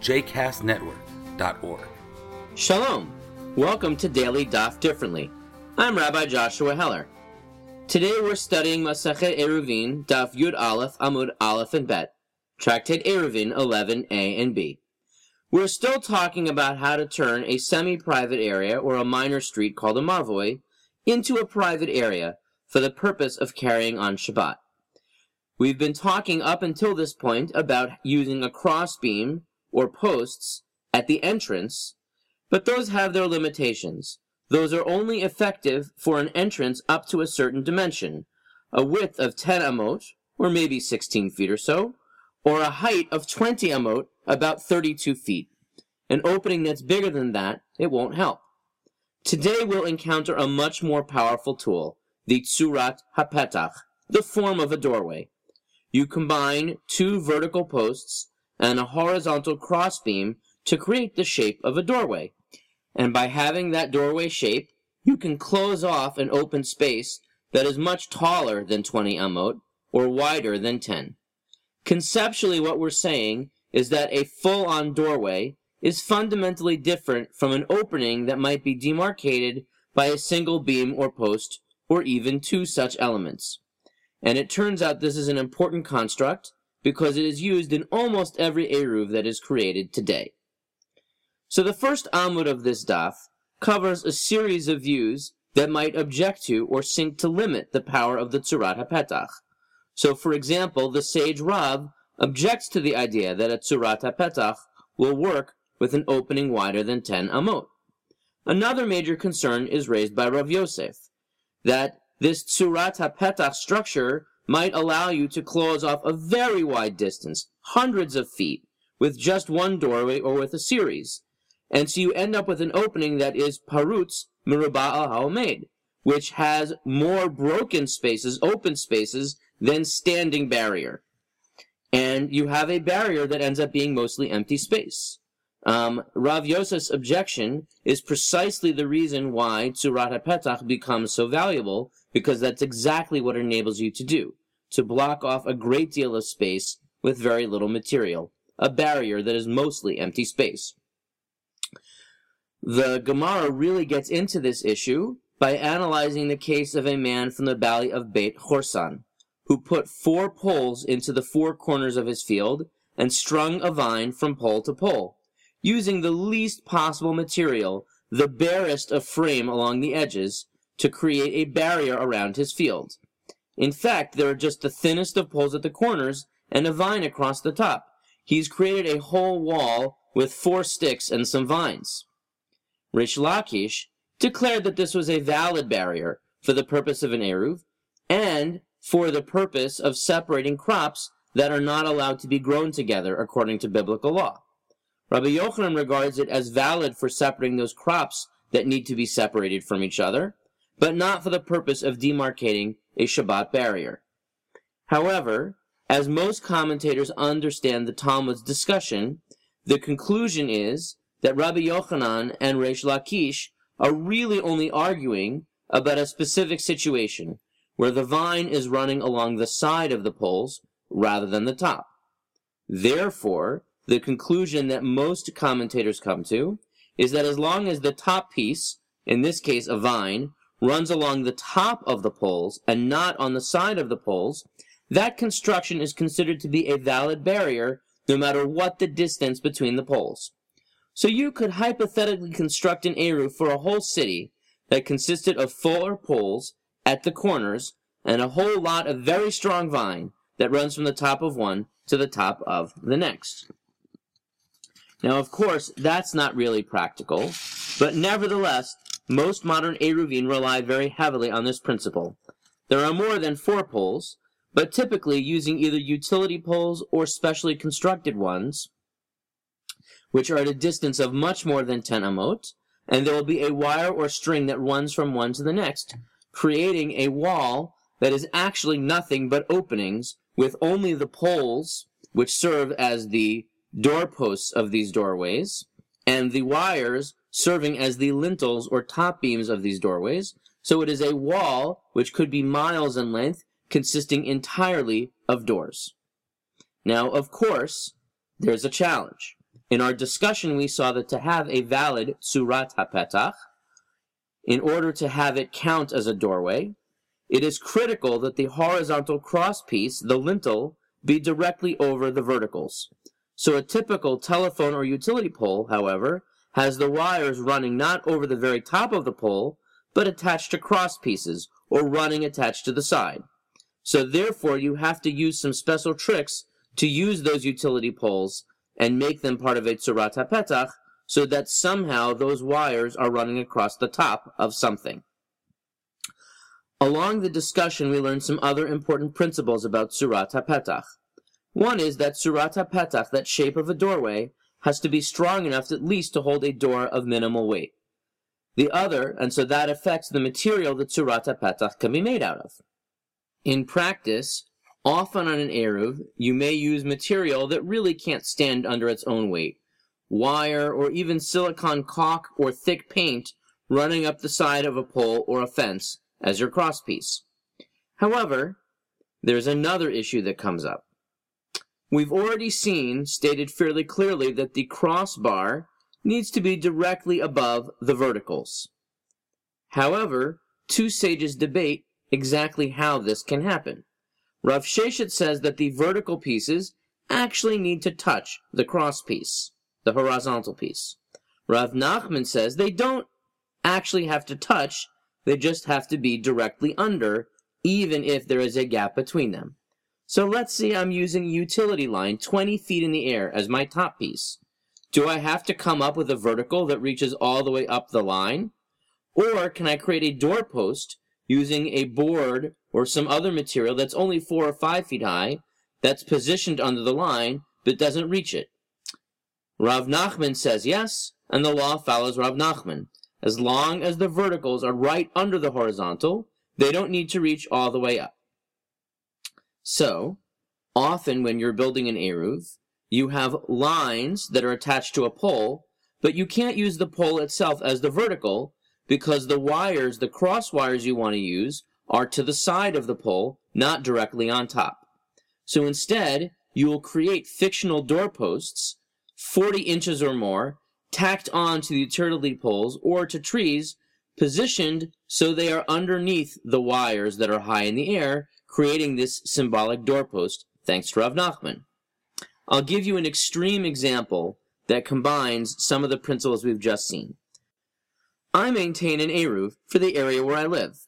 jcastnetwork.org. Shalom. Welcome to Daily Daf Differently. I'm Rabbi Joshua Heller. Today we're studying Masachet Eruvin, Daf Yud Aleph, Amud Aleph and Bet, Tractate Eruvin 11a and b. We're still talking about how to turn a semi-private area or a minor street called a mavoi into a private area for the purpose of carrying on Shabbat. We've been talking up until this point about using a crossbeam or posts at the entrance, but those have their limitations. Those are only effective for an entrance up to a certain dimension, a width of 10 amot, or maybe 16 feet or so, or a height of 20 amot, about 32 feet. An opening that's bigger than that, it won't help. Today we'll encounter a much more powerful tool, the tsurat hapetach, the form of a doorway. You combine two vertical posts and a horizontal crossbeam to create the shape of a doorway. And by having that doorway shape, you can close off an open space that is much taller than 20 amot or wider than 10. Conceptually, what we're saying is that a full-on doorway is fundamentally different from an opening that might be demarcated by a single beam or post or even two such elements. And it turns out this is an important construct because it is used in almost every Eruv that is created today. So the first Amud of this daf covers a series of views that might object to or seek to limit the power of the Tzurat HaPetach. So for example, the sage Rav objects to the idea that a Tzurat HaPetach will work with an opening wider than 10 amot. Another major concern is raised by Rav Yosef, that this Tzurat HaPetach structure might allow you to close off a very wide distance, hundreds of feet, with just one doorway or with a series. And so you end up with an opening that is parutz miruba al haomed, which has more broken spaces, open spaces, than standing barrier. And you have a barrier that ends up being mostly empty space. Um, Rav Yosef's objection is precisely the reason why Tzurat HaPetach becomes so valuable, because that's exactly what it enables you to do to block off a great deal of space with very little material, a barrier that is mostly empty space. The Gemara really gets into this issue by analyzing the case of a man from the valley of Beit Horsan, who put four poles into the four corners of his field and strung a vine from pole to pole, using the least possible material, the barest of frame along the edges, to create a barrier around his field. In fact, there are just the thinnest of poles at the corners and a vine across the top. He's created a whole wall with four sticks and some vines. Reish Lakish declared that this was a valid barrier for the purpose of an Eruv and for the purpose of separating crops that are not allowed to be grown together according to biblical law. Rabbi Yochanan regards it as valid for separating those crops that need to be separated from each other, but not for the purpose of demarcating a Shabbat barrier. However, as most commentators understand the Talmud's discussion, the conclusion is that Rabbi Yochanan and Reish Lakish are really only arguing about a specific situation where the vine is running along the side of the poles rather than the top. Therefore, the conclusion that most commentators come to is that as long as the top piece, in this case a vine, runs along the top of the poles and not on the side of the poles, that construction is considered to be a valid barrier no matter what the distance between the poles. So you could hypothetically construct an Eruv for a whole city that consisted of four poles at the corners and a whole lot of very strong vine that runs from the top of one to the top of the next. Now, of course, that's not really practical, but nevertheless, most modern Eruvin rely very heavily on this principle. There are more than four poles, but typically using either utility poles or specially constructed ones, which are at a distance of much more than 10 amot, and there will be a wire or string that runs from one to the next, creating a wall that is actually nothing but openings with only the poles, which serve as the doorposts of these doorways, and the wires serving as the lintels or top beams of these doorways. So it is a wall which could be miles in length, consisting entirely of doors. Now, of course, there's a challenge. In our discussion, we saw that to have a valid Tzurat HaPetach, in order to have it count as a doorway, it is critical that the horizontal crosspiece, the lintel, be directly over the verticals. So a typical telephone or utility pole, however, has the wires running not over the very top of the pole, but attached to cross pieces, or running attached to the side. So therefore, you have to use some special tricks to use those utility poles and make them part of a tzurat petach, so that somehow those wires are running across the top of something. Along the discussion, we learned some other important principles about tzurat petach. One is that tzurat petach, that shape of a doorway, has to be strong enough at least to hold a door of minimal weight. The other, and so that affects the material that tzurat petach can be made out of. In practice, often on an Eruv, you may use material that really can't stand under its own weight. Wire or even silicone caulk or thick paint running up the side of a pole or a fence as your crosspiece. However, there's another issue that comes up. We've already seen, stated fairly clearly, that the crossbar needs to be directly above the verticals. However, two sages debate exactly how this can happen. Rav Sheshet says that the vertical pieces actually need to touch the cross piece, the horizontal piece. Rav Nachman says they don't actually have to touch, they just have to be directly under, even if there is a gap between them. So let's say I'm using utility line 20 feet in the air as my top piece. Do I have to come up with a vertical that reaches all the way up the line? Or can I create a doorpost using a board or some other material that's only four or five feet high, that's positioned under the line, but doesn't reach it? Rav Nachman says yes, and the law follows Rav Nachman. As long as the verticals are right under the horizontal, they don't need to reach all the way up. So, often when you're building an Eruv, you have lines that are attached to a pole, but you can't use the pole itself as the vertical because the wires, the cross wires you want to use, are to the side of the pole, not directly on top. So instead, you will create fictional doorposts, 40 inches or more, tacked on to the utility poles or to trees, positioned so they are underneath the wires that are high in the air, creating this symbolic doorpost, thanks to Rav Nachman. I'll give you an extreme example that combines some of the principles we've just seen. I maintain an Eruv for the area where I live.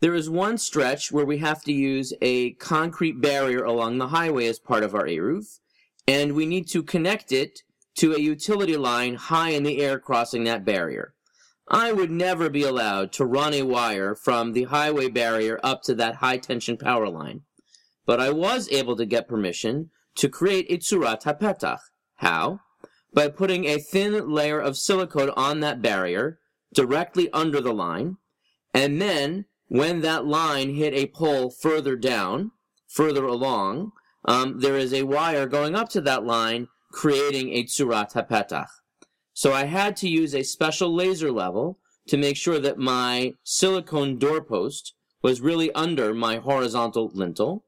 There is one stretch where we have to use a concrete barrier along the highway as part of our Eruv, and we need to connect it to a utility line high in the air crossing that barrier. I would never be allowed to run a wire from the highway barrier up to that high tension power line. But I was able to get permission to create a tzurat hapetach. How? By putting a thin layer of silicone on that barrier directly under the line, and then when that line hit a pole further down, further along, um, there is a wire going up to that line, creating a tzurat hapetach. So I had to use a special laser level to make sure that my silicone doorpost was really under my horizontal lintel.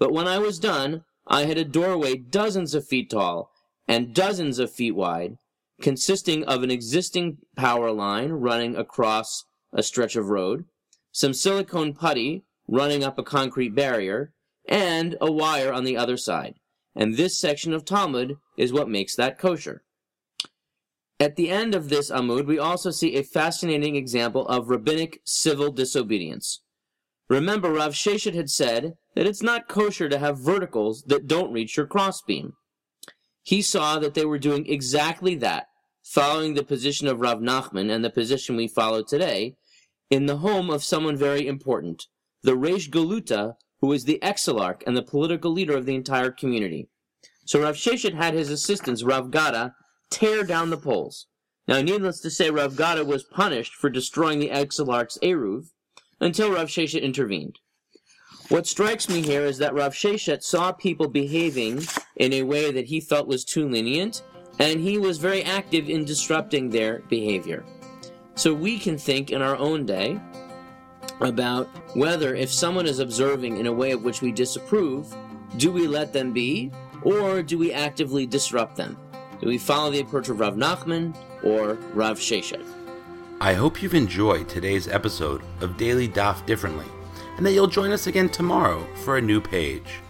But when I was done, I had a doorway dozens of feet tall and dozens of feet wide, consisting of an existing power line running across a stretch of road, some silicone putty running up a concrete barrier, and a wire on the other side. And this section of Talmud is what makes that kosher. At the end of this Amud, we also see a fascinating example of rabbinic civil disobedience. Remember, Rav Sheshet had said that it's not kosher to have verticals that don't reach your crossbeam. He saw that they were doing exactly that, following the position of Rav Nachman and the position we follow today, in the home of someone very important, the Reish Galuta, who was the exilarch and the political leader of the entire community. So Rav Sheshet had his assistants, Rav Gada, tear down the poles. Now, needless to say, Rav Gada was punished for destroying the exilarch's Eruv until Rav Sheshet intervened. What strikes me here is that Rav Sheshet saw people behaving in a way that he felt was too lenient, and he was very active in disrupting their behavior. So we can think in our own day about whether if someone is observing in a way of which we disapprove, do we let them be, or do we actively disrupt them? Do we follow the approach of Rav Nachman or Rav Sheshet? I hope you've enjoyed today's episode of Daily Daf Differently, and that you'll join us again tomorrow for a new page.